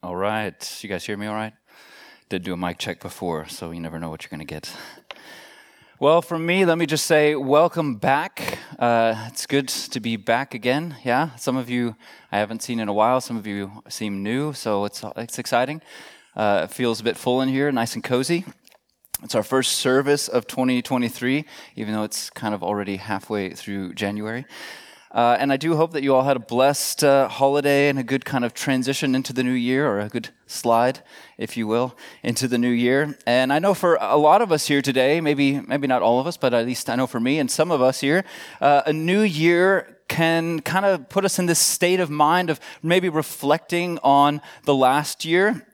All right. You guys hear me all right? Did do a mic check before, so you never know what you're going to get. Well, from me, let me just say welcome back. Uh, it's good to be back again. Yeah, some of you I haven't seen in a while. Some of you seem new, so it's it's exciting. Uh, it feels a bit full in here, nice and cozy. It's our first service of 2023, even though it's kind of already halfway through January. Uh, and I do hope that you all had a blessed uh, holiday and a good kind of transition into the new year, or a good slide, if you will, into the new year. And I know for a lot of us here today, maybe maybe not all of us, but at least I know for me and some of us here, uh, a new year can kind of put us in this state of mind of maybe reflecting on the last year.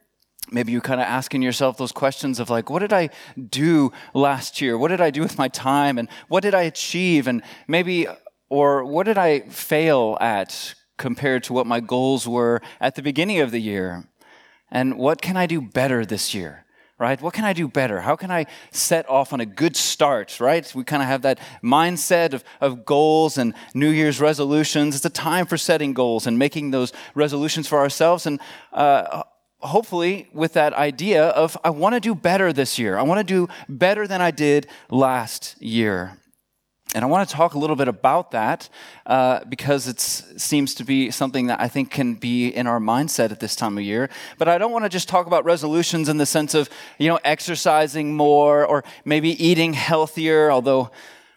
Maybe you're kind of asking yourself those questions of like what did i do last year? What did i do with my time? And what did i achieve? And maybe or what did I fail at compared to what my goals were at the beginning of the year? And what can I do better this year? Right? What can I do better? How can I set off on a good start? Right? We kind of have that mindset of, of goals and New Year's resolutions. It's a time for setting goals and making those resolutions for ourselves. And uh, hopefully, with that idea of, I want to do better this year. I want to do better than I did last year. And I want to talk a little bit about that uh, because it seems to be something that I think can be in our mindset at this time of year. But I don't want to just talk about resolutions in the sense of, you know, exercising more or maybe eating healthier, although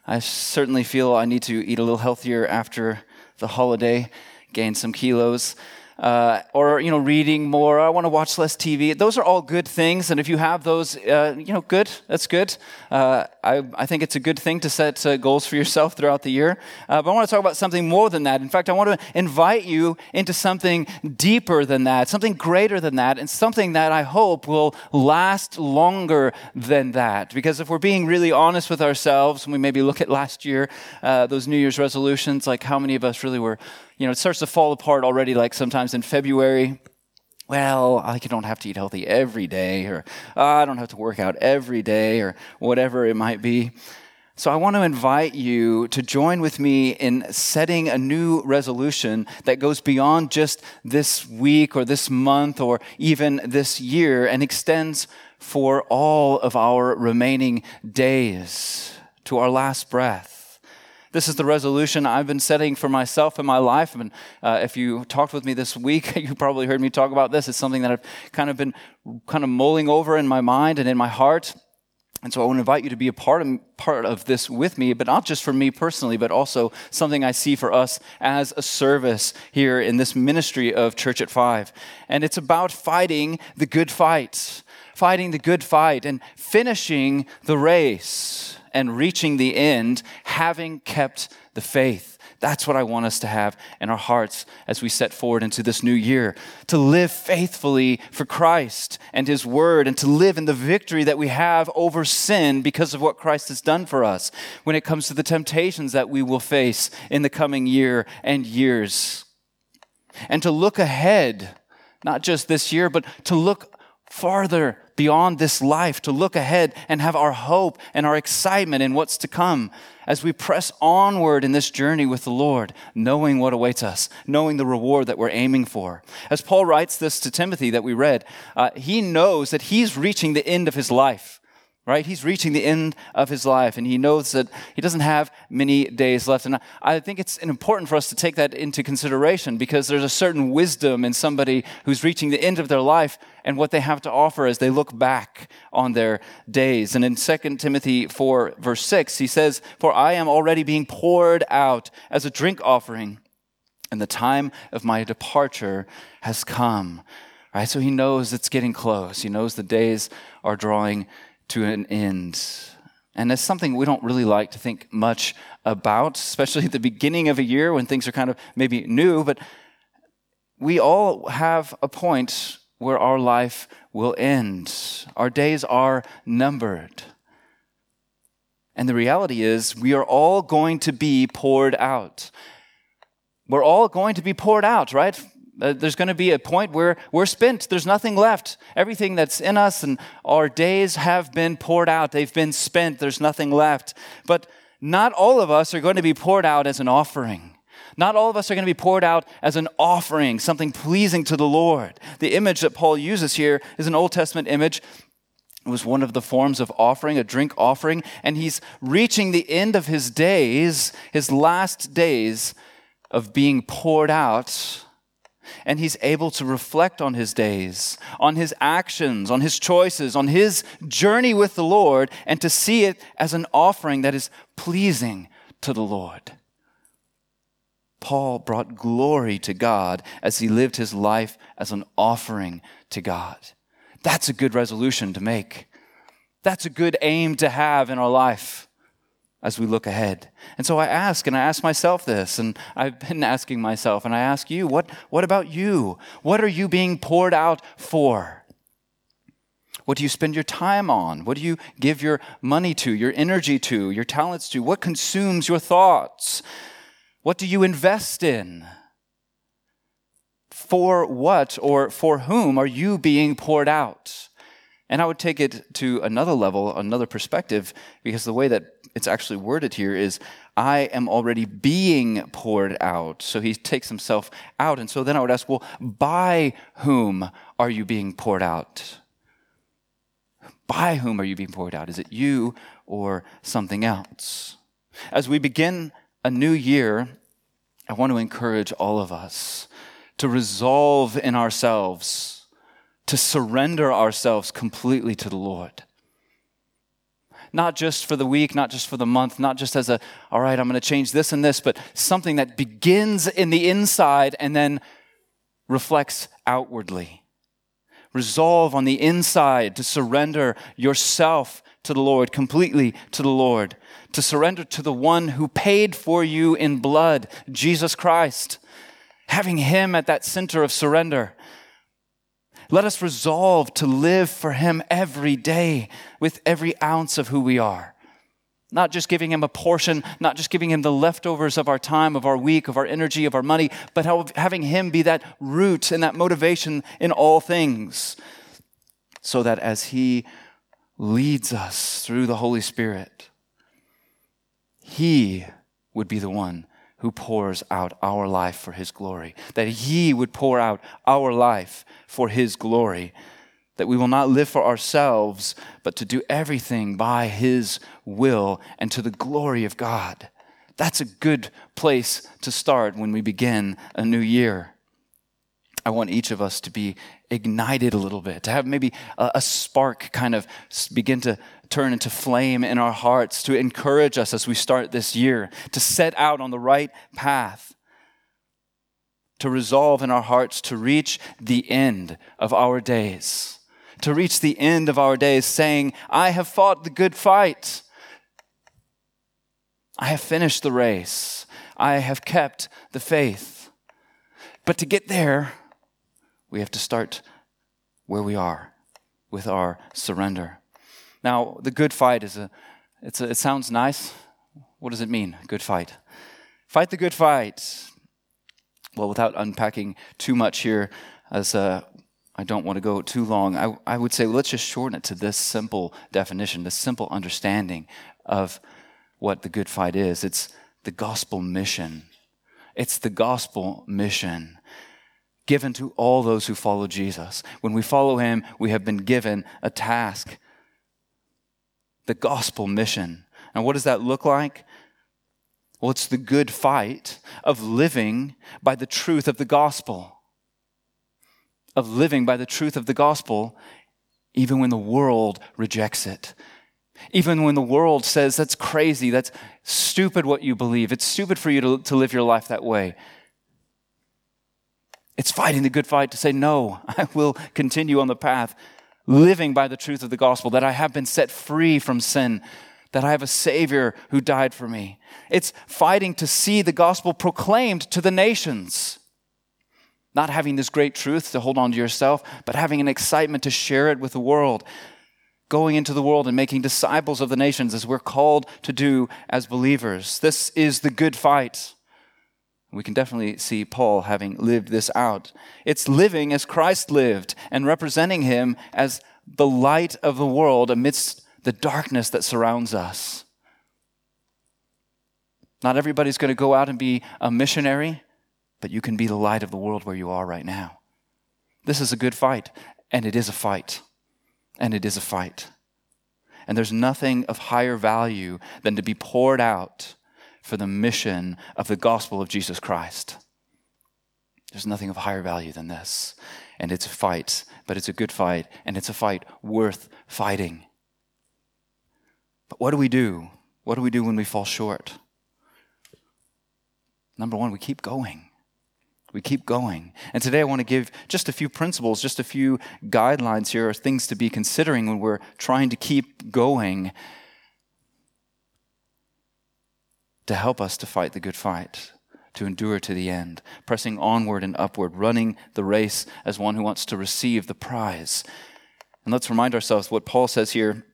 I certainly feel I need to eat a little healthier after the holiday, gain some kilos uh, or you know reading more i want to watch less tv those are all good things and if you have those uh, you know good that's good. Uh, I, I, think it's a good thing to set uh, goals for yourself throughout the year. Uh, but i want to talk about something more than that. In fact i want to invite you into something deeper than that something greater than that and something that i hope will last longer than that. Because if we're being really honest with ourselves and we maybe look at last year uh, those new year's resolutions like how many of us really were you know, it starts to fall apart already, like sometimes in February. Well, I don't have to eat healthy every day, or oh, I don't have to work out every day, or whatever it might be. So, I want to invite you to join with me in setting a new resolution that goes beyond just this week or this month or even this year and extends for all of our remaining days to our last breath. This is the resolution I've been setting for myself in my life. And uh, if you talked with me this week, you probably heard me talk about this. It's something that I've kind of been kind of mulling over in my mind and in my heart. And so I want to invite you to be a part of, part of this with me, but not just for me personally, but also something I see for us as a service here in this ministry of Church at Five. And it's about fighting the good fight, fighting the good fight and finishing the race and reaching the end, having kept the faith. That's what I want us to have in our hearts as we set forward into this new year. To live faithfully for Christ and His Word, and to live in the victory that we have over sin because of what Christ has done for us when it comes to the temptations that we will face in the coming year and years. And to look ahead, not just this year, but to look farther beyond this life, to look ahead and have our hope and our excitement in what's to come as we press onward in this journey with the Lord, knowing what awaits us, knowing the reward that we're aiming for. As Paul writes this to Timothy that we read, uh, he knows that he's reaching the end of his life right? He's reaching the end of his life and he knows that he doesn't have many days left. And I think it's important for us to take that into consideration because there's a certain wisdom in somebody who's reaching the end of their life and what they have to offer as they look back on their days. And in 2 Timothy 4, verse 6, he says, For I am already being poured out as a drink offering, and the time of my departure has come. Right? So he knows it's getting close. He knows the days are drawing to an end. And it's something we don't really like to think much about, especially at the beginning of a year when things are kind of maybe new, but we all have a point where our life will end. Our days are numbered. And the reality is, we are all going to be poured out. We're all going to be poured out, right? Uh, there's going to be a point where we're spent. There's nothing left. Everything that's in us and our days have been poured out. They've been spent. There's nothing left. But not all of us are going to be poured out as an offering. Not all of us are going to be poured out as an offering, something pleasing to the Lord. The image that Paul uses here is an Old Testament image. It was one of the forms of offering, a drink offering, and he's reaching the end of his days, his last days of being poured out and he's able to reflect on his days, on his actions, on his choices, on his journey with the Lord, and to see it as an offering that is pleasing to the Lord. Paul brought glory to God as he lived his life as an offering to God. That's a good resolution to make. That's a good aim to have in our life as we look ahead. And so I ask, and I ask myself this, and I've been asking myself, and I ask you, what, what about you? What are you being poured out for? What do you spend your time on? What do you give your money to, your energy to, your talents to? What consumes your thoughts? What do you invest in? For what or for whom are you being poured out? And I would take it to another level, another perspective, because the way that it's actually worded here is, I am already being poured out. So he takes himself out. And so then I would ask, well, by whom are you being poured out? By whom are you being poured out? Is it you or something else? As we begin a new year, I want to encourage all of us to resolve in ourselves to surrender ourselves completely to the Lord. Not just for the week, not just for the month, not just as a, all right, I'm going to change this and this, but something that begins in the inside and then reflects outwardly. Resolve on the inside to surrender yourself to the Lord, completely to the Lord, to surrender to the one who paid for you in blood, Jesus Christ. Having Him at that center of surrender let us resolve to live for Him every day with every ounce of who we are. Not just giving Him a portion, not just giving Him the leftovers of our time, of our week, of our energy, of our money, but having Him be that root and that motivation in all things. So that as He leads us through the Holy Spirit, He would be the one who pours out our life for his glory, that he would pour out our life for his glory, that we will not live for ourselves, but to do everything by his will and to the glory of God. That's a good place to start when we begin a new year. I want each of us to be ignited a little bit, to have maybe a, a, spark kind of begin to turn into flame in our hearts, to encourage us as we start this year, to set out on the right path, to resolve in our hearts to reach the end of our days, to reach the end of our days saying, I have fought the good fight. I have finished the race. I have kept the faith. But to get there, we have to start where we are with our surrender. Now, the good fight is a, it's a, it sounds nice. What does it mean, good fight? Fight the good fight. Well, without unpacking too much here, as uh, I don't want to go too long, I, I would say let's just shorten it to this simple definition, this simple understanding of what the good fight is. It's the gospel mission. It's the gospel mission given to all those who follow Jesus. When we follow him, we have been given a task the gospel mission. And what does that look like? Well, it's the good fight of living by the truth of the gospel. Of living by the truth of the gospel, even when the world rejects it. Even when the world says, that's crazy, that's stupid what you believe, it's stupid for you to, to live your life that way. It's fighting the good fight to say, no, I will continue on the path, living by the truth of the gospel, that I have been set free from sin, that I have a Savior who died for me. It's fighting to see the gospel proclaimed to the nations. Not having this great truth to hold on to yourself, but having an excitement to share it with the world. Going into the world and making disciples of the nations as we're called to do as believers. This is the good fight. We can definitely see Paul having lived this out. It's living as Christ lived and representing him as the light of the world amidst the darkness that surrounds us. Not everybody's going to go out and be a missionary, but you can be the light of the world where you are right now. This is a good fight, and it is a fight. And it is a fight. And there's nothing of higher value than to be poured out for the mission of the gospel of Jesus Christ. There's nothing of higher value than this. And it's a fight, but it's a good fight, and it's a fight worth fighting. But what do we do? What do we do when we fall short? Number one, we keep going. We keep going. And today I want to give just a few principles, just a few guidelines here, or things to be considering when we're trying to keep going to help us to fight the good fight, to endure to the end, pressing onward and upward, running the race as one who wants to receive the prize. And let's remind ourselves what Paul says here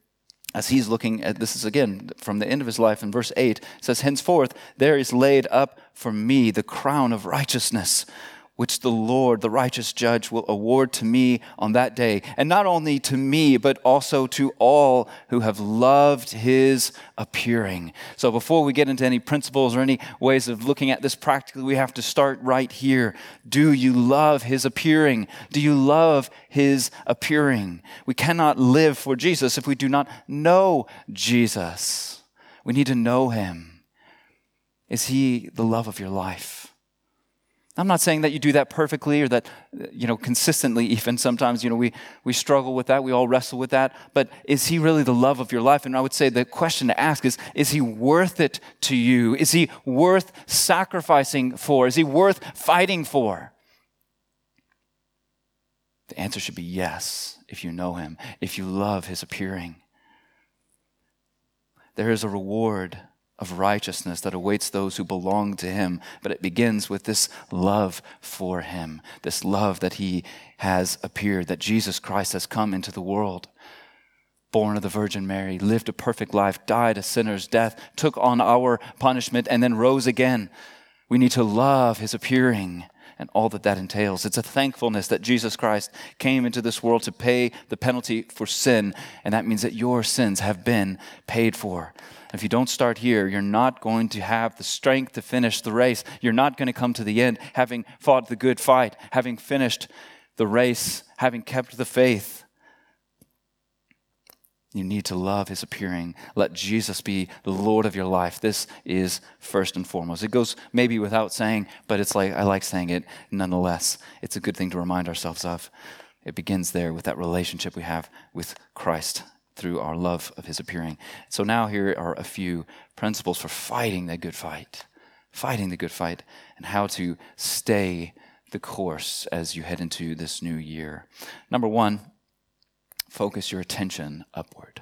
as he's looking at this is again from the end of his life in verse 8 says henceforth there is laid up for me the crown of righteousness which the Lord, the righteous judge, will award to me on that day. And not only to me, but also to all who have loved his appearing. So before we get into any principles or any ways of looking at this practically, we have to start right here. Do you love his appearing? Do you love his appearing? We cannot live for Jesus if we do not know Jesus. We need to know him. Is he the love of your life? I'm not saying that you do that perfectly or that, you know, consistently, even sometimes, you know, we, we struggle with that. We all wrestle with that. But is he really the love of your life? And I would say the question to ask is, is he worth it to you? Is he worth sacrificing for? Is he worth fighting for? The answer should be yes, if you know him, if you love his appearing. There is a reward of righteousness that awaits those who belong to him. But it begins with this love for him, this love that he has appeared, that Jesus Christ has come into the world. Born of the Virgin Mary, lived a perfect life, died a sinner's death, took on our punishment, and then rose again. We need to love his appearing and all that that entails. It's a thankfulness that Jesus Christ came into this world to pay the penalty for sin, and that means that your sins have been paid for. If you don't start here, you're not going to have the strength to finish the race. You're not going to come to the end having fought the good fight, having finished the race, having kept the faith. You need to love his appearing. Let Jesus be the Lord of your life. This is first and foremost. It goes maybe without saying, but it's like I like saying it nonetheless. It's a good thing to remind ourselves of. It begins there with that relationship we have with Christ through our love of his appearing. So now here are a few principles for fighting the good fight, fighting the good fight, and how to stay the course as you head into this new year. Number one, focus your attention upward.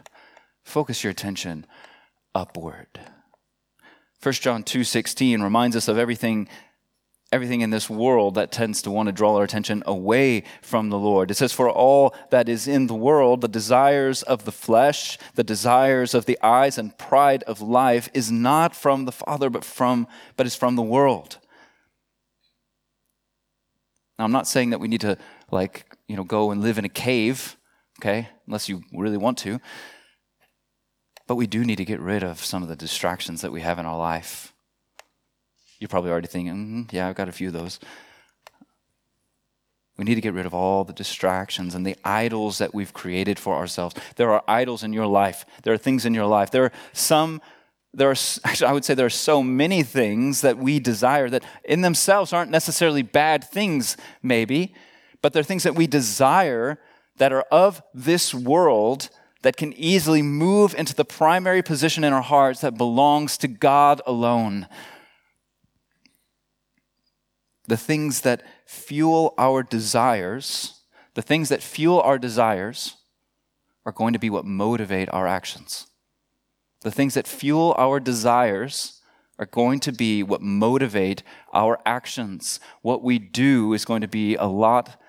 Focus your attention upward. 1 John 2:16 reminds us of everything everything in this world that tends to want to draw our attention away from the Lord. It says, For all that is in the world, the desires of the flesh, the desires of the eyes, and pride of life is not from the Father, but from but is from the world. Now I'm not saying that we need to like, you know, go and live in a cave, okay, unless you really want to. But we do need to get rid of some of the distractions that we have in our life you're probably already thinking, mm, yeah, I've got a few of those. We need to get rid of all the distractions and the idols that we've created for ourselves. There are idols in your life. There are things in your life. There are some, there are, actually, I would say there are so many things that we desire that in themselves aren't necessarily bad things, maybe, but they're things that we desire that are of this world that can easily move into the primary position in our hearts that belongs to God alone the things that fuel our desires, the things that fuel our desires are going to be what motivate our actions. The things that fuel our desires are going to be what motivate our actions. What we do is going to be a lot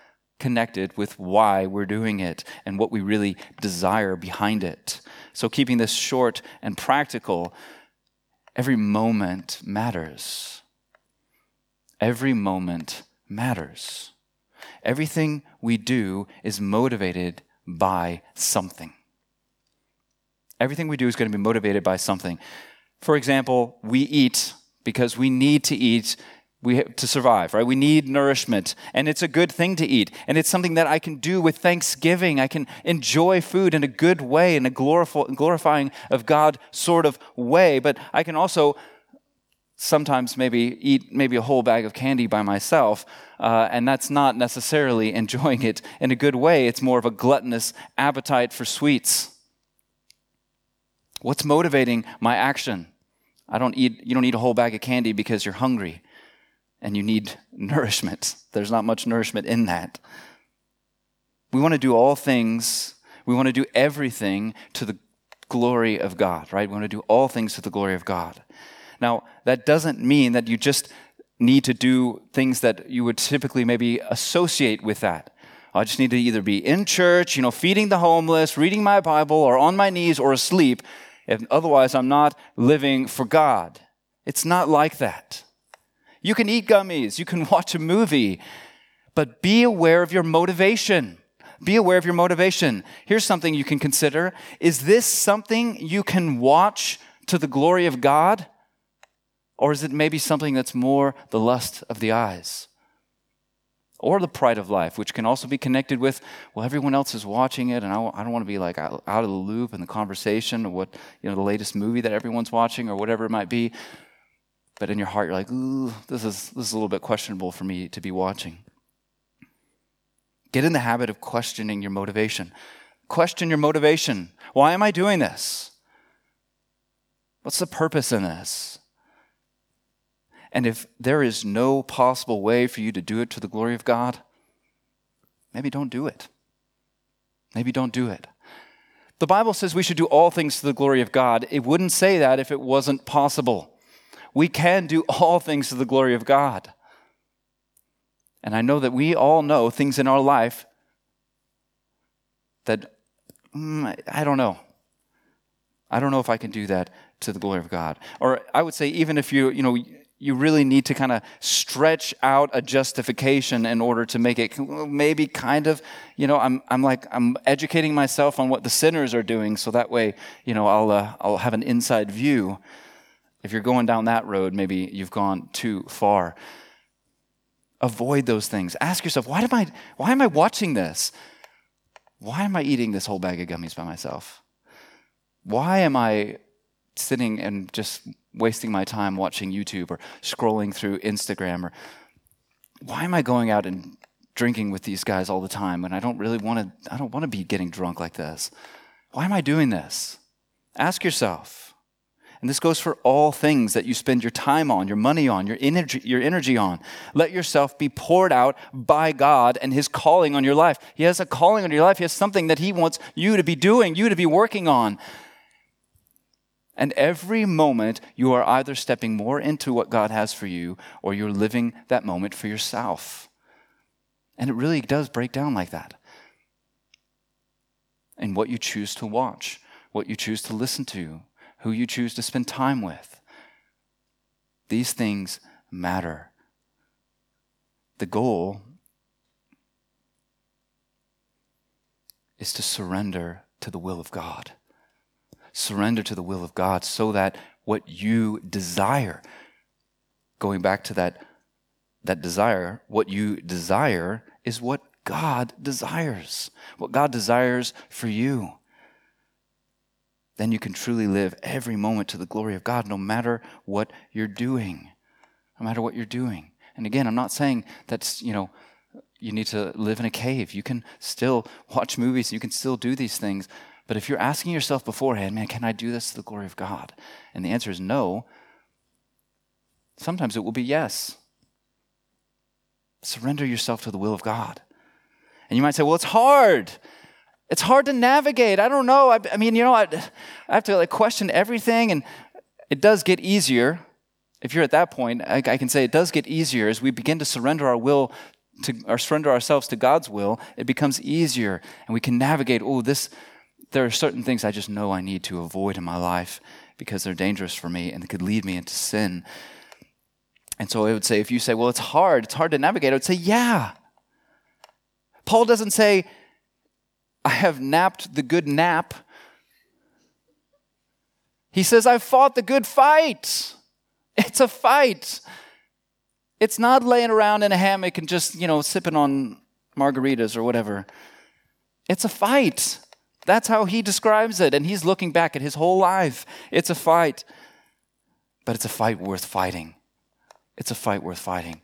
connected with why we're doing it and what we really desire behind it. So, keeping this short and practical, every moment matters. Every moment matters. Everything we do is motivated by something. Everything we do is going to be motivated by something. For example, we eat because we need to eat we have to survive, right? We need nourishment, and it's a good thing to eat, and it's something that I can do with thanksgiving. I can enjoy food in a good way, in a glorifying of God sort of way, but I can also sometimes maybe eat maybe a whole bag of candy by myself, uh, and that's not necessarily enjoying it in a good way. It's more of a gluttonous appetite for sweets. What's motivating my action? I don't eat, you don't eat a whole bag of candy because you're hungry and you need nourishment. There's not much nourishment in that. We want to do all things, we want to do everything to the glory of God, right? We want to do all things to the glory of God. Now, that doesn't mean that you just need to do things that you would typically maybe associate with that. I just need to either be in church, you know, feeding the homeless, reading my Bible, or on my knees, or asleep. If, otherwise, I'm not living for God. It's not like that. You can eat gummies, you can watch a movie, but be aware of your motivation. Be aware of your motivation. Here's something you can consider Is this something you can watch to the glory of God? Or is it maybe something that's more the lust of the eyes? Or the pride of life, which can also be connected with, well, everyone else is watching it, and I, don't want to be like out of the loop in the conversation of what, you know, the latest movie that everyone's watching or whatever it might be. But in your heart, you're like, ooh, this is, this is a little bit questionable for me to be watching. Get in the habit of questioning your motivation. Question your motivation. Why am I doing this? What's the purpose in this? And if there is no possible way for you to do it to the glory of God, maybe don't do it. Maybe don't do it. The Bible says we should do all things to the glory of God. It wouldn't say that if it wasn't possible we can do all things to the glory of God. And I know that we all know things in our life that mm, I don't know. I don't know if I can do that to the glory of God. Or I would say, even if you, you know, you really need to kind of stretch out a justification in order to make it maybe kind of, you know, I'm, I'm like, I'm educating myself on what the sinners are doing so that way, you know, I'll, uh, I'll have an inside view. If you're going down that road, maybe you've gone too far. Avoid those things. Ask yourself, why am I, why am I watching this? Why am I eating this whole bag of gummies by myself? Why am I sitting and just wasting my time watching YouTube or scrolling through Instagram? Or why am I going out and drinking with these guys all the time when I don't really want to, I don't want to be getting drunk like this? Why am I doing this? Ask yourself. And this goes for all things that you spend your time on, your money on, your energy, your energy on. Let yourself be poured out by God and His calling on your life. He has a calling on your life. He has something that He wants you to be doing, you to be working on. And every moment, you are either stepping more into what God has for you or you're living that moment for yourself. And it really does break down like that. And what you choose to watch, what you choose to listen to, who you choose to spend time with. These things matter. The goal is to surrender to the will of God. Surrender to the will of God so that what you desire, going back to that, that desire, what you desire is what God desires, what God desires for you then you can truly live every moment to the glory of God, no matter what you're doing. No matter what you're doing. And again, I'm not saying that's, you know, you need to live in a cave. You can still watch movies, you can still do these things. But if you're asking yourself beforehand, man, can I do this to the glory of God? And the answer is no. Sometimes it will be yes. Surrender yourself to the will of God. And you might say, well, it's hard. It's hard to navigate. I don't know. I, I mean, you know, I, I have to like question everything, and it does get easier. If you're at that point, I, I can say it does get easier as we begin to surrender our will to or surrender ourselves to God's will. It becomes easier, and we can navigate. Oh, this. There are certain things I just know I need to avoid in my life because they're dangerous for me and they could lead me into sin. And so I would say, if you say, well, it's hard, it's hard to navigate, I would say, yeah. Paul doesn't say, I have napped the good nap. He says, I've fought the good fight. It's a fight. It's not laying around in a hammock and just, you know, sipping on margaritas or whatever. It's a fight. That's how he describes it. And he's looking back at his whole life. It's a fight. But it's a fight worth fighting. It's a fight worth fighting.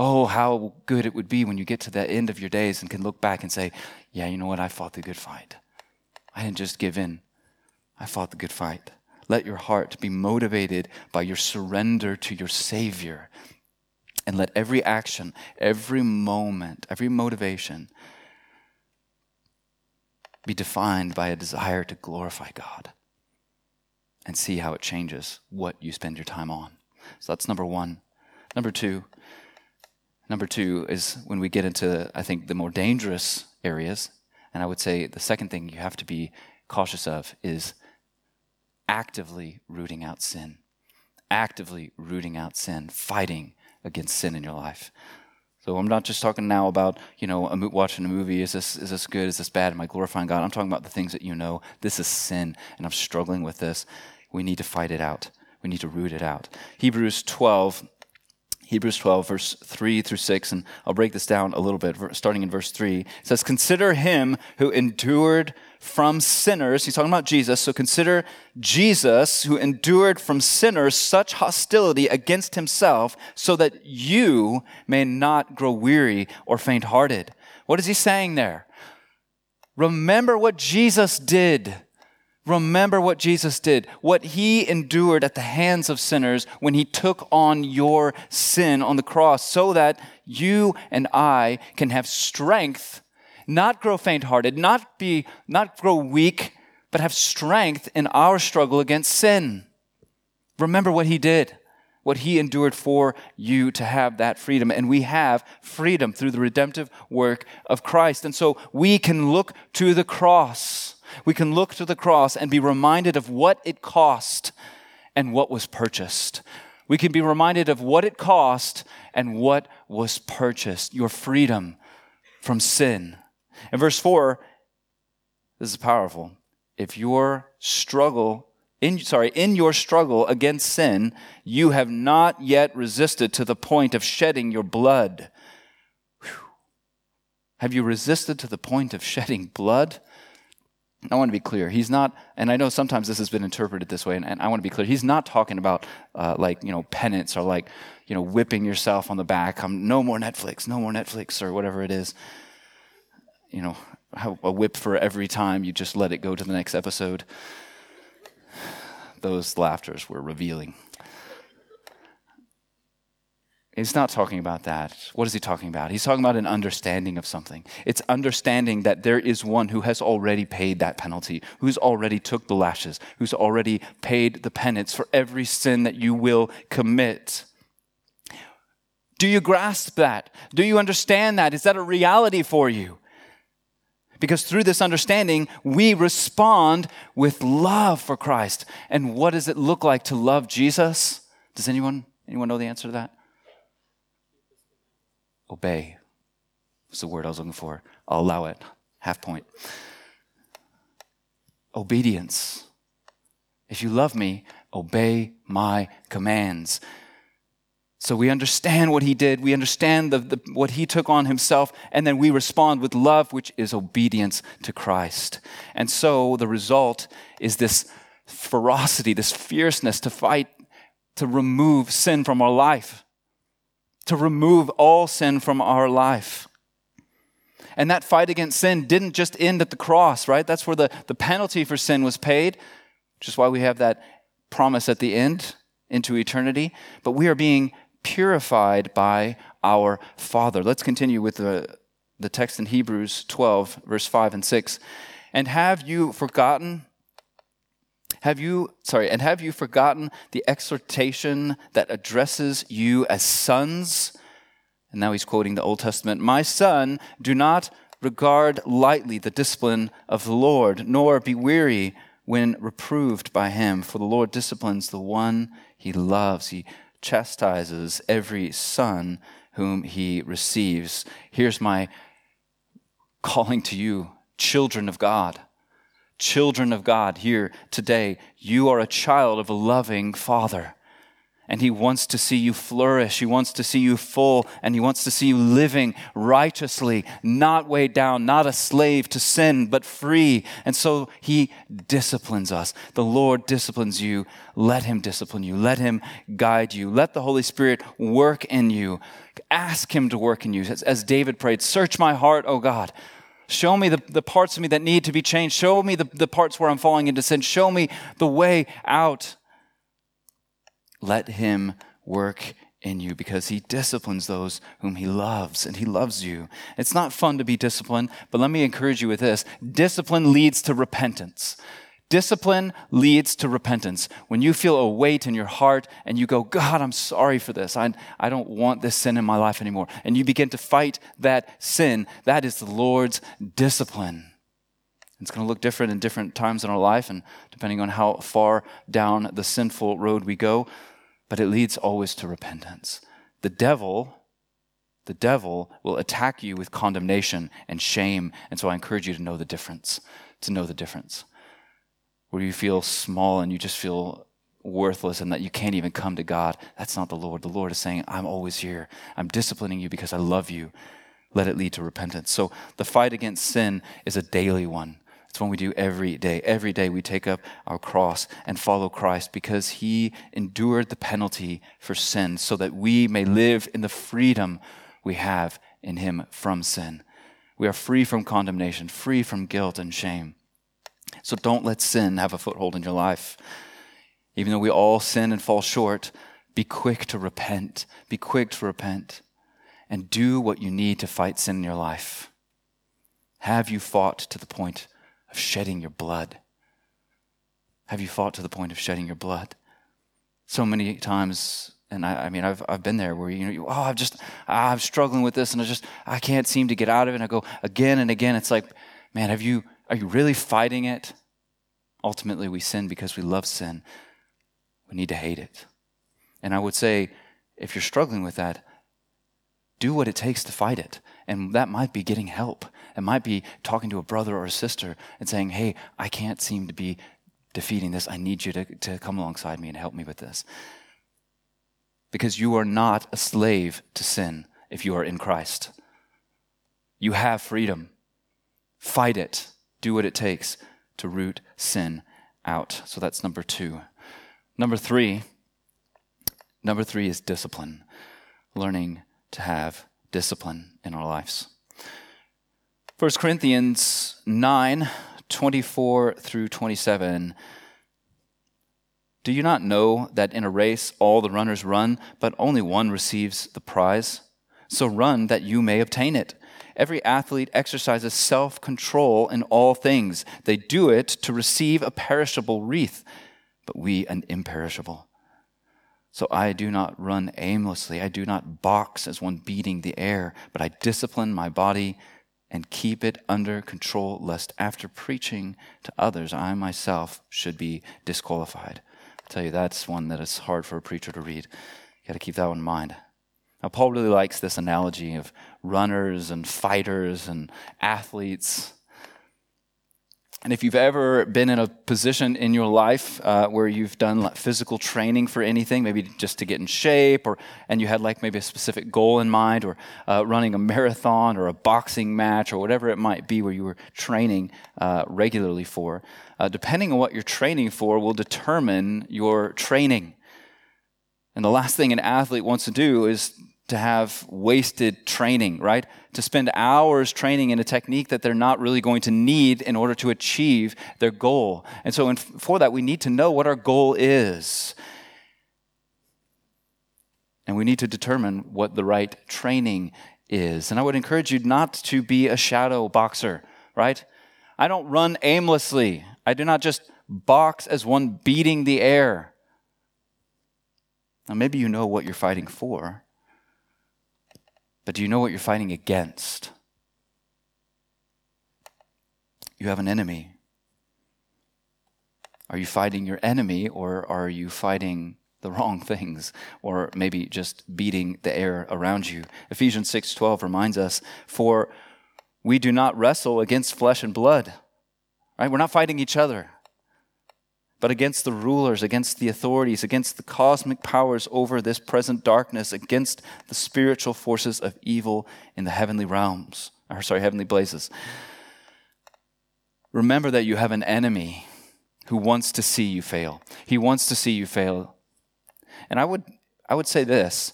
Oh, how good it would be when you get to the end of your days and can look back and say, yeah, you know what? I fought the good fight. I didn't just give in, I fought the good fight. Let your heart be motivated by your surrender to your Savior. And let every action, every moment, every motivation be defined by a desire to glorify God and see how it changes what you spend your time on. So that's number one. Number two, number two is when we get into, I think, the more dangerous areas. And I would say the second thing you have to be cautious of is actively rooting out sin. Actively rooting out sin, fighting against sin in your life. So I'm not just talking now about, you know, watching a movie. Is this, is this good? Is this bad? Am I glorifying God? I'm talking about the things that you know. This is sin, and I'm struggling with this. We need to fight it out. We need to root it out. Hebrews 12, Hebrews 12, verse 3 through 6, and I'll break this down a little bit, starting in verse 3. It says, Consider him who endured from sinners. He's talking about Jesus. So consider Jesus who endured from sinners such hostility against himself, so that you may not grow weary or faint hearted. What is he saying there? Remember what Jesus did. Remember what Jesus did, what he endured at the hands of sinners when he took on your sin on the cross, so that you and I can have strength, not grow faint hearted, not be, not grow weak, but have strength in our struggle against sin. Remember what he did, what he endured for you to have that freedom. And we have freedom through the redemptive work of Christ. And so we can look to the cross we can look to the cross and be reminded of what it cost and what was purchased. We can be reminded of what it cost and what was purchased your freedom from sin. In verse 4, this is powerful. If your struggle in sorry, in your struggle against sin, you have not yet resisted to the point of shedding your blood. Whew. Have you resisted to the point of shedding blood? I want to be clear. He's not, and I know sometimes this has been interpreted this way, and, and I want to be clear. He's not talking about uh, like, you know, penance or like, you know, whipping yourself on the back. I'm, no more Netflix, no more Netflix, or whatever it is. You know, a whip for every time you just let it go to the next episode. Those laughters were revealing. He's not talking about that. What is he talking about? He's talking about an understanding of something. It's understanding that there is one who has already paid that penalty, who's already took the lashes, who's already paid the penance for every sin that you will commit. Do you grasp that? Do you understand that? Is that a reality for you? Because through this understanding, we respond with love for Christ. And what does it look like to love Jesus? Does anyone anyone know the answer to that? Obey. What's the word I was looking for? I'll allow it. Half point. Obedience. If you love me, obey my commands. So we understand what he did, we understand the, the, what he took on himself, and then we respond with love, which is obedience to Christ. And so the result is this ferocity, this fierceness to fight, to remove sin from our life to remove all sin from our life. And that fight against sin didn't just end at the cross, right? That's where the, the penalty for sin was paid, which is why we have that promise at the end into eternity. But we are being purified by our Father. Let's continue with the the text in Hebrews 12, verse 5 and 6. And have you forgotten? Have you, sorry, and have you forgotten the exhortation that addresses you as sons? And now he's quoting the Old Testament My son, do not regard lightly the discipline of the Lord, nor be weary when reproved by him, for the Lord disciplines the one he loves. He chastises every son whom he receives. Here's my calling to you, children of God. Children of God, here today, you are a child of a loving Father. And He wants to see you flourish. He wants to see you full. And He wants to see you living righteously, not weighed down, not a slave to sin, but free. And so He disciplines us. The Lord disciplines you. Let Him discipline you. Let Him guide you. Let the Holy Spirit work in you. Ask Him to work in you. As, David prayed, Search my heart, O God. Show me the, the parts of me that need to be changed. Show me the, the parts where I'm falling into sin. Show me the way out. Let him work in you because he disciplines those whom he loves and he loves you. It's not fun to be disciplined, but let me encourage you with this. Discipline leads to repentance. Discipline leads to repentance. When you feel a weight in your heart and you go, God, I'm sorry for this. I, I don't want this sin in my life anymore. And you begin to fight that sin, that is the Lord's discipline. It's going to look different in different times in our life and depending on how far down the sinful road we go, but it leads always to repentance. The devil, the devil will attack you with condemnation and shame. And so I encourage you to know the difference, to know the difference. Where you feel small and you just feel worthless and that you can't even come to God. That's not the Lord. The Lord is saying, I'm always here. I'm disciplining you because I love you. Let it lead to repentance. So the fight against sin is a daily one. It's one we do every day. Every day we take up our cross and follow Christ because he endured the penalty for sin so that we may live in the freedom we have in him from sin. We are free from condemnation, free from guilt and shame. So don't let sin have a foothold in your life. Even though we all sin and fall short, be quick to repent. Be quick to repent and do what you need to fight sin in your life. Have you fought to the point of shedding your blood? Have you fought to the point of shedding your blood? So many times, and I, I mean, I've, I've been there where, you know, you, oh, I'm just, I'm struggling with this and I just, I can't seem to get out of it. And I go again and again. It's like, man, have you, are you really fighting it? Ultimately, we sin because we love sin. We need to hate it. And I would say, if you're struggling with that, do what it takes to fight it. And that might be getting help. It might be talking to a brother or a sister and saying, hey, I can't seem to be defeating this. I need you to, to come alongside me and help me with this. Because you are not a slave to sin if you are in Christ. You have freedom. Fight it. Do what it takes to root sin out. So that's number two. Number three, number three is discipline. Learning to have discipline in our lives. 1 Corinthians 9 24 through 27. Do you not know that in a race all the runners run, but only one receives the prize? So run that you may obtain it. Every athlete exercises self control in all things. They do it to receive a perishable wreath, but we an imperishable. So I do not run aimlessly. I do not box as one beating the air, but I discipline my body and keep it under control, lest after preaching to others, I myself should be disqualified. I tell you, that's one that is hard for a preacher to read. You got to keep that one in mind. Now, Paul really likes this analogy of runners and fighters and athletes. And if you've ever been in a position in your life uh, where you've done physical training for anything, maybe just to get in shape, or and you had like maybe a specific goal in mind, or uh, running a marathon or a boxing match or whatever it might be, where you were training uh, regularly for, uh, depending on what you're training for, will determine your training. And the last thing an athlete wants to do is to have wasted training, right? To spend hours training in a technique that they're not really going to need in order to achieve their goal. And so, for that, we need to know what our goal is. And we need to determine what the right training is. And I would encourage you not to be a shadow boxer, right? I don't run aimlessly. I do not just box as one beating the air. Now, maybe you know what you're fighting for, but do you know what you're fighting against? You have an enemy. Are you fighting your enemy or are you fighting the wrong things or maybe just beating the air around you? Ephesians 6:12 reminds us for we do not wrestle against flesh and blood. Right? We're not fighting each other but against the rulers, against the authorities, against the cosmic powers over this present darkness, against the spiritual forces of evil in the heavenly realms, or sorry, heavenly places. Remember that you have an enemy who wants to see you fail. He wants to see you fail. And I would I would say this.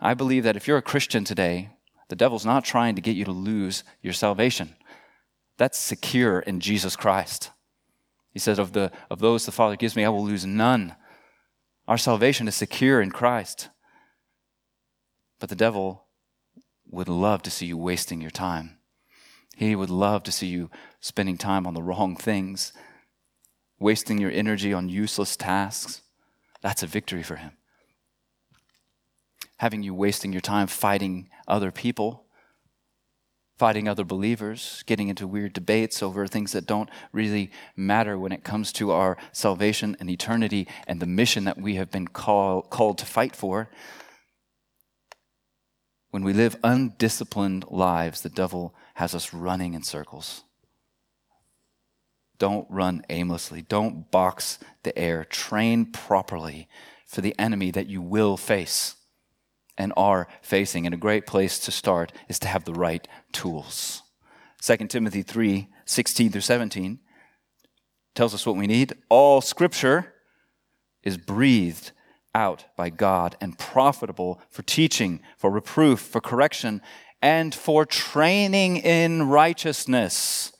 I believe that if you're a Christian today, the devil's not trying to get you to lose your salvation. That's secure in Jesus Christ. He says, of, the, of those the Father gives me, I will lose none. Our salvation is secure in Christ. But the devil would love to see you wasting your time. He would love to see you spending time on the wrong things, wasting your energy on useless tasks. That's a victory for him. Having you wasting your time fighting other people fighting other believers, getting into weird debates over things that don't really matter when it comes to our salvation and eternity and the mission that we have been call, called to fight for. When we live undisciplined lives, the devil has us running in circles. Don't run aimlessly. Don't box the air. Train properly for the enemy that you will face and are facing. And a great place to start is to have the right tools. 2 Timothy 3 16 through 17 tells us what we need. All scripture is breathed out by God and profitable for teaching, for reproof, for correction, and for training in righteousness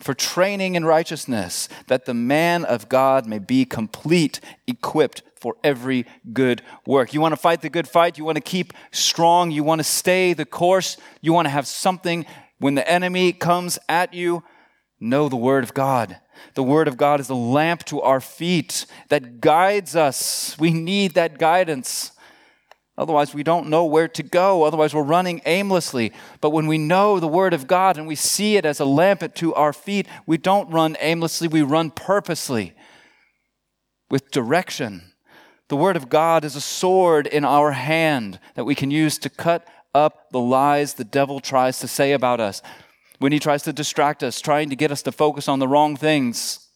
for training in righteousness, that the man of God may be complete, equipped for every good work. You want to fight the good fight? You want to keep strong? You want to stay the course? You want to have something when the enemy comes at you? Know the Word of God. The Word of God is a lamp to our feet that guides us. We need that guidance. Otherwise, we don't know where to go. Otherwise, we're running aimlessly. But when we know the Word of God and we see it as a lamp to our feet, we don't run aimlessly, we run purposely with direction. The Word of God is a sword in our hand that we can use to cut up the lies the devil tries to say about us. When he tries to distract us, trying to get us to focus on the wrong things,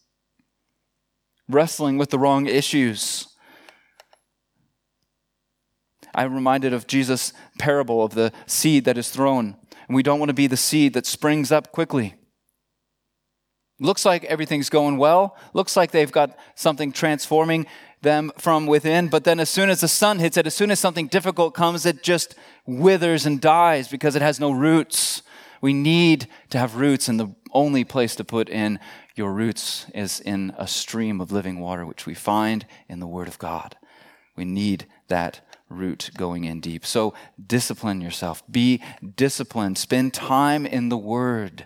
wrestling with the wrong issues. I'm reminded of Jesus' parable of the seed that is thrown. And we don't want to be the seed that springs up quickly. Looks like everything's going well. Looks like they've got something transforming them from within. But then, as soon as the sun hits it, as soon as something difficult comes, it just withers and dies because it has no roots. We need to have roots, and the only place to put in your roots is in a stream of living water, which we find in the Word of God. We need that root going in deep. So discipline yourself. Be disciplined. Spend time in the Word.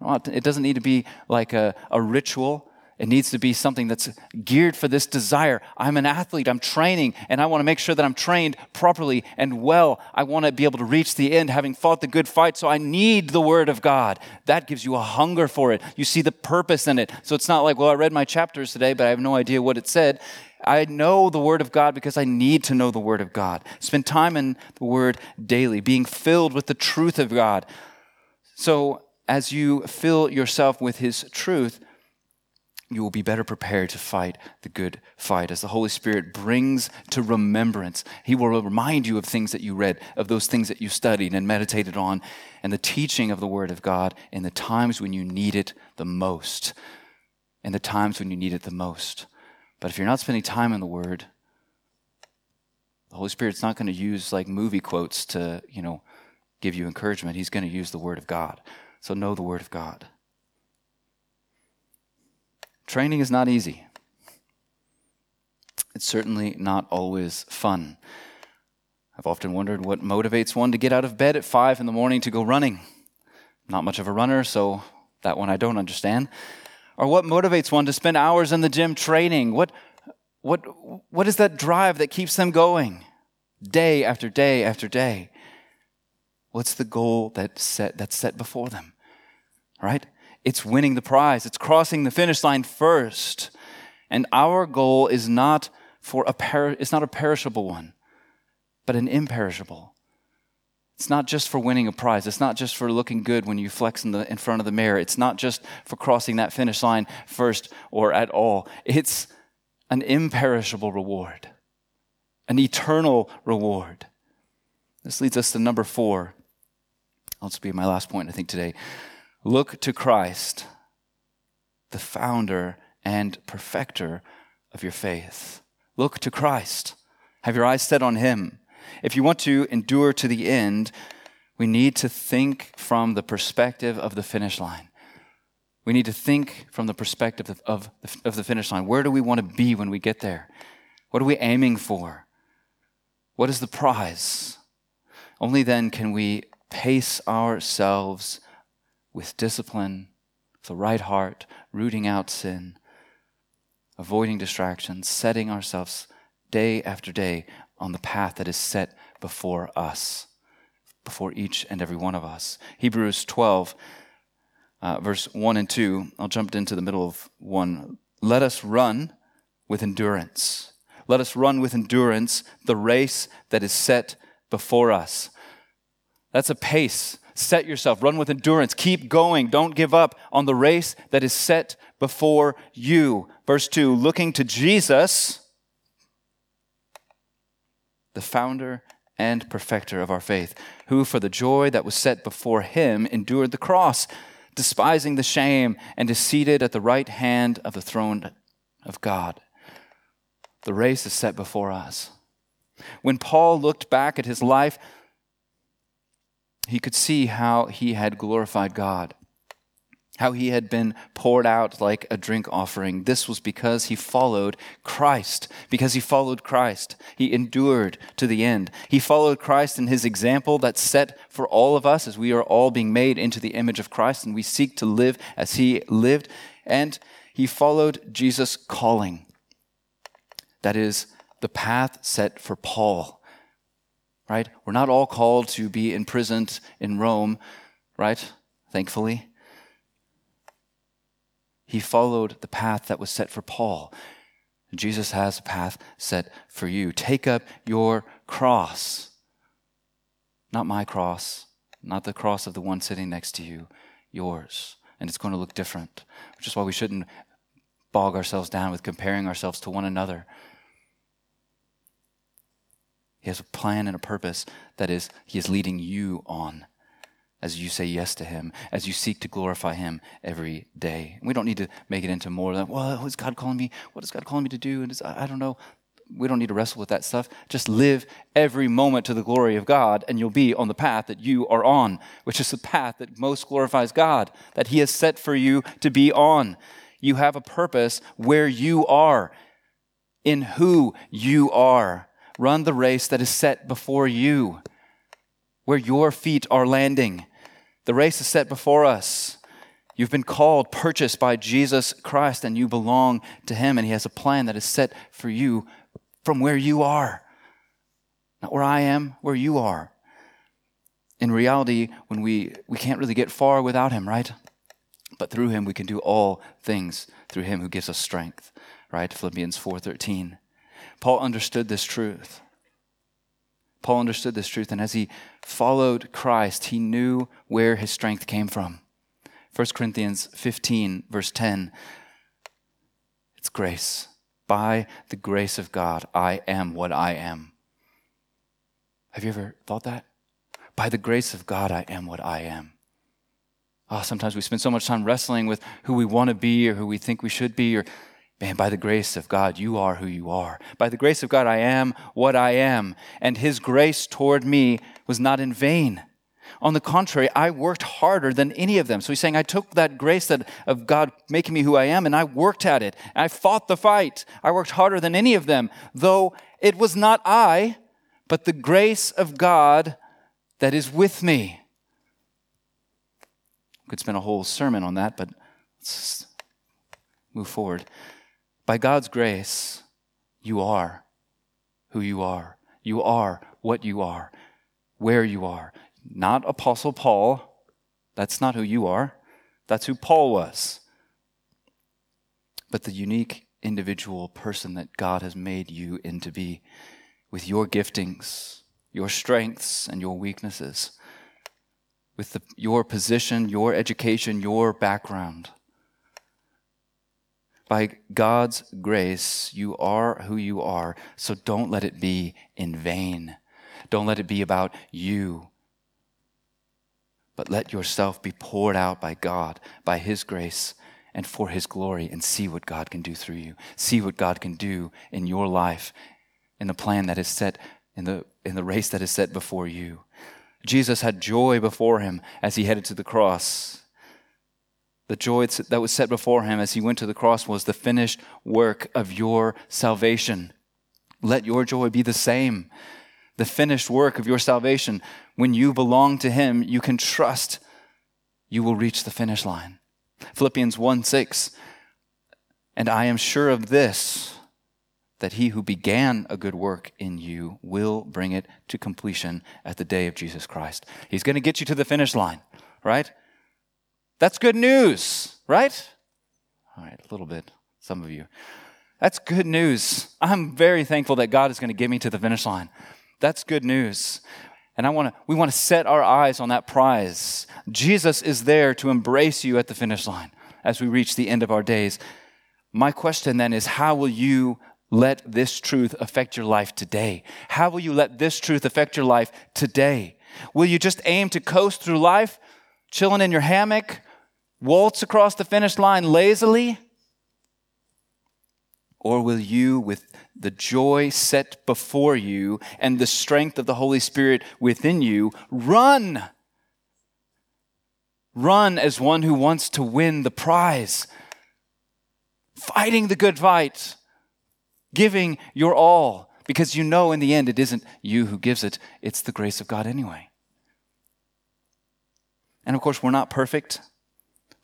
It doesn't need to be like a, a ritual. It needs to be something that's geared for this desire. I'm an athlete, I'm training, and I want to make sure that I'm trained properly and well. I want to be able to reach the end having fought the good fight, so I need the Word of God. That gives you a hunger for it. You see the purpose in it. So it's not like, well, I read my chapters today, but I have no idea what it said. I know the Word of God because I need to know the Word of God. Spend time in the Word daily, being filled with the truth of God. So, as you fill yourself with His truth, you will be better prepared to fight the good fight. As the Holy Spirit brings to remembrance, He will remind you of things that you read, of those things that you studied and meditated on, and the teaching of the Word of God in the times when you need it the most. In the times when you need it the most. But if you're not spending time in the Word, the Holy Spirit's not going to use like movie quotes to, you know, give you encouragement. He's going to use the Word of God. So know the Word of God. Training is not easy. It's certainly not always fun. I've often wondered what motivates one to get out of bed at five in the morning to go running. Not much of a runner, so that one I don't understand. Or what motivates one to spend hours in the gym training? What, what, what is that drive that keeps them going day after day after day? What's the goal that's set, that's set before them? Right? It's winning the prize. It's crossing the finish line first. And our goal is not for a it's not a perishable one, but an imperishable. It's not just for winning a prize. It's not just for looking good when you flex in, the, in front of the mirror. It's not just for crossing that finish line first or at all. It's an imperishable reward, an eternal reward. This leads us to number four. I'll just be my last point, I think, today. Look to Christ, the founder and perfecter of your faith. Look to Christ. Have your eyes set on Him. If you want to endure to the end, we need to think from the perspective of the finish line. We need to think from the perspective of, of, of the finish line. Where do we want to be when we get there? What are we aiming for? What is the prize? Only then can we pace ourselves with discipline, with a right heart, rooting out sin, avoiding distractions, setting ourselves day after day on the path that is set before us, before each and every one of us. Hebrews 12, uh, verse 1 and 2, I'll jump into the middle of 1. Let us run with endurance. Let us run with endurance the race that is set before us. That's a pace set yourself, run with endurance, keep going, don't give up on the race that is set before you. Verse 2 looking to Jesus, the founder and perfecter of our faith, who for the joy that was set before him endured the cross, despising the shame, and is seated at the right hand of the throne of God. The race is set before us. When Paul looked back at his life, he could see how he had glorified God, how he had been poured out like a drink offering. This was because he followed Christ, because he followed Christ. He endured to the end. He followed Christ in his example that's set for all of us as we are all being made into the image of Christ and we seek to live as he lived. And he followed Jesus' calling. That is the path set for Paul right? We're not all called to be imprisoned in Rome, right? Thankfully. He followed the path that was set for Paul. Jesus has a path set for you. Take up your cross. Not my cross, not the cross of the one sitting next to you, yours. And it's going to look different, which is why we shouldn't bog ourselves down with comparing ourselves to one another. He has a plan and a purpose that is, He is leading you on as you say yes to Him, as you seek to glorify Him every day. We don't need to make it into more than, well, what is God calling me? What is God calling me to do? And I don't know. We don't need to wrestle with that stuff. Just live every moment to the glory of God, and you'll be on the path that you are on, which is the path that most glorifies God, that He has set for you to be on. You have a purpose where you are, in who you are. Run the race that is set before you, where your feet are landing. The race is set before us. You've been called, purchased by Jesus Christ, and you belong to Him, and He has a plan that is set for you from where you are. Not where I am, where you are. In reality, when we, we can't really get far without Him, right? But through Him we can do all things through Him who gives us strength, right? Philippians 4:13. Paul understood this truth. Paul understood this truth, and as he followed Christ, he knew where his strength came from. 1 Corinthians 15, verse 10 it's grace. By the grace of God, I am what I am. Have you ever thought that? By the grace of God, I am what I am. Oh, sometimes we spend so much time wrestling with who we want to be or who we think we should be or Man, by the grace of God, you are who you are. By the grace of God, I am what I am. And His grace toward me was not in vain. On the contrary, I worked harder than any of them. So he's saying, I took that grace that, of God making me who I am and I worked at it. I fought the fight. I worked harder than any of them, though it was not I, but the grace of God that is with me. Could spend a whole sermon on that, but let's move forward. By God's grace, you are who you are. You are what you are, where you are. Not Apostle Paul. That's not who you are. That's who Paul was. But the unique individual person that God has made you into be with your giftings, your strengths, and your weaknesses, with the, your position, your education, your background. By God's grace, you are who you are, so don't let it be in vain. Don't let it be about you. But let yourself be poured out by God, by His grace, and for His glory, and see what God can do through you. See what God can do in your life, in the plan that is set, in the, in the race that is set before you. Jesus had joy before him as he headed to the cross. The joy that was set before him as he went to the cross was the finished work of your salvation. Let your joy be the same. The finished work of your salvation. When you belong to him, you can trust you will reach the finish line. Philippians 1 6. And I am sure of this, that he who began a good work in you will bring it to completion at the day of Jesus Christ. He's going to get you to the finish line, right? That's good news, right? All right, a little bit, some of you. That's good news. I'm very thankful that God is going to get me to the finish line. That's good news. And I want to we want to set our eyes on that prize. Jesus is there to embrace you at the finish line as we reach the end of our days. My question then is how will you let this truth affect your life today? How will you let this truth affect your life today? Will you just aim to coast through life, chilling in your hammock, waltz across the finish line lazily? Or will you, with the joy set before you and the strength of the Holy Spirit within you, run? Run as one who wants to win the prize, fighting the good fight, giving your all, because you know in the end it isn't you who gives it, it's the grace of God anyway. And of course, we're not perfect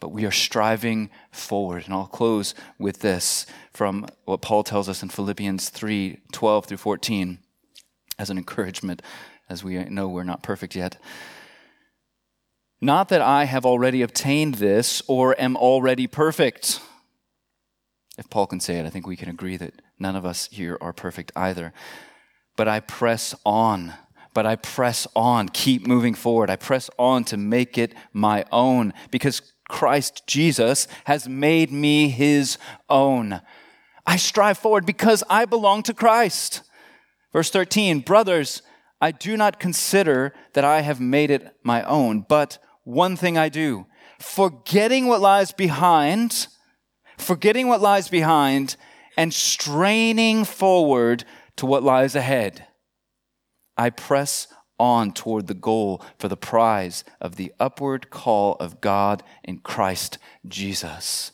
but we are striving forward. And I'll close with this from what Paul tells us in Philippians 3 12 through 14 as an encouragement, as we know we're not perfect yet. Not that I have already obtained this or am already perfect. If Paul can say it, I think we can agree that none of us here are perfect either. But I press on but I press on, keep moving forward. I press on to make it my own because Christ Jesus has made me his own. I strive forward because I belong to Christ. Verse 13, brothers, I do not consider that I have made it my own, but one thing I do, forgetting what lies behind, forgetting what lies behind, and straining forward to what lies ahead. I press on toward the goal for the prize of the upward call of God in Christ Jesus.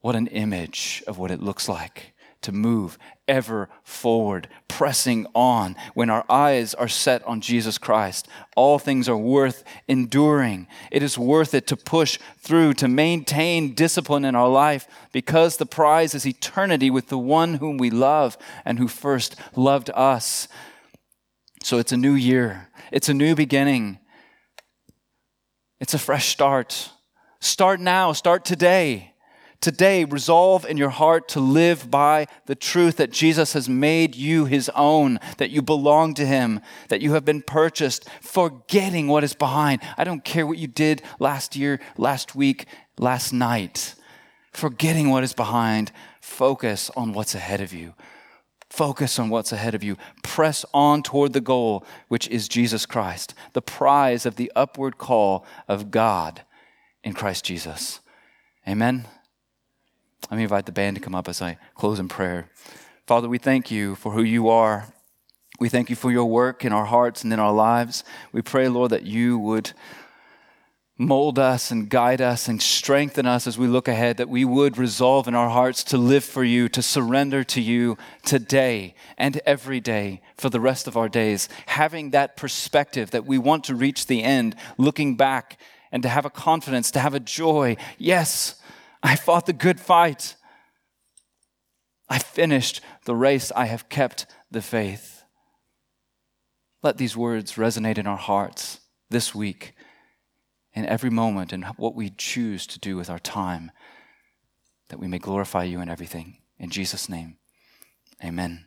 What an image of what it looks like to move ever forward, pressing on when our eyes are set on Jesus Christ. All things are worth enduring. It is worth it to push through, to maintain discipline in our life because the prize is eternity with the one whom we love and who first loved us. So it's a new year, it's a new beginning, it's a fresh start. Start now, start today. Today, resolve in your heart to live by the truth that Jesus has made you his own, that you belong to him, that you have been purchased, forgetting what is behind. I don't care what you did last year, last week, last night. Forgetting what is behind, focus on what's ahead of you. Focus on what's ahead of you. Press on toward the goal, which is Jesus Christ, the prize of the upward call of God in Christ Jesus. Amen. Let me invite the band to come up as I close in prayer. Father, we thank you for who you are. We thank you for your work in our hearts and in our lives. We pray, Lord, that you would mold us and guide us and strengthen us as we look ahead, that we would resolve in our hearts to live for you, to surrender to you today and every day for the rest of our days, having that perspective that we want to reach the end, looking back and to have a confidence, to have a joy. Yes, I fought the good fight. I finished the race. I have kept the faith. Let these words resonate in our hearts this week in every moment and what we choose to do with our time, that we may glorify you in everything. In Jesus' name, amen.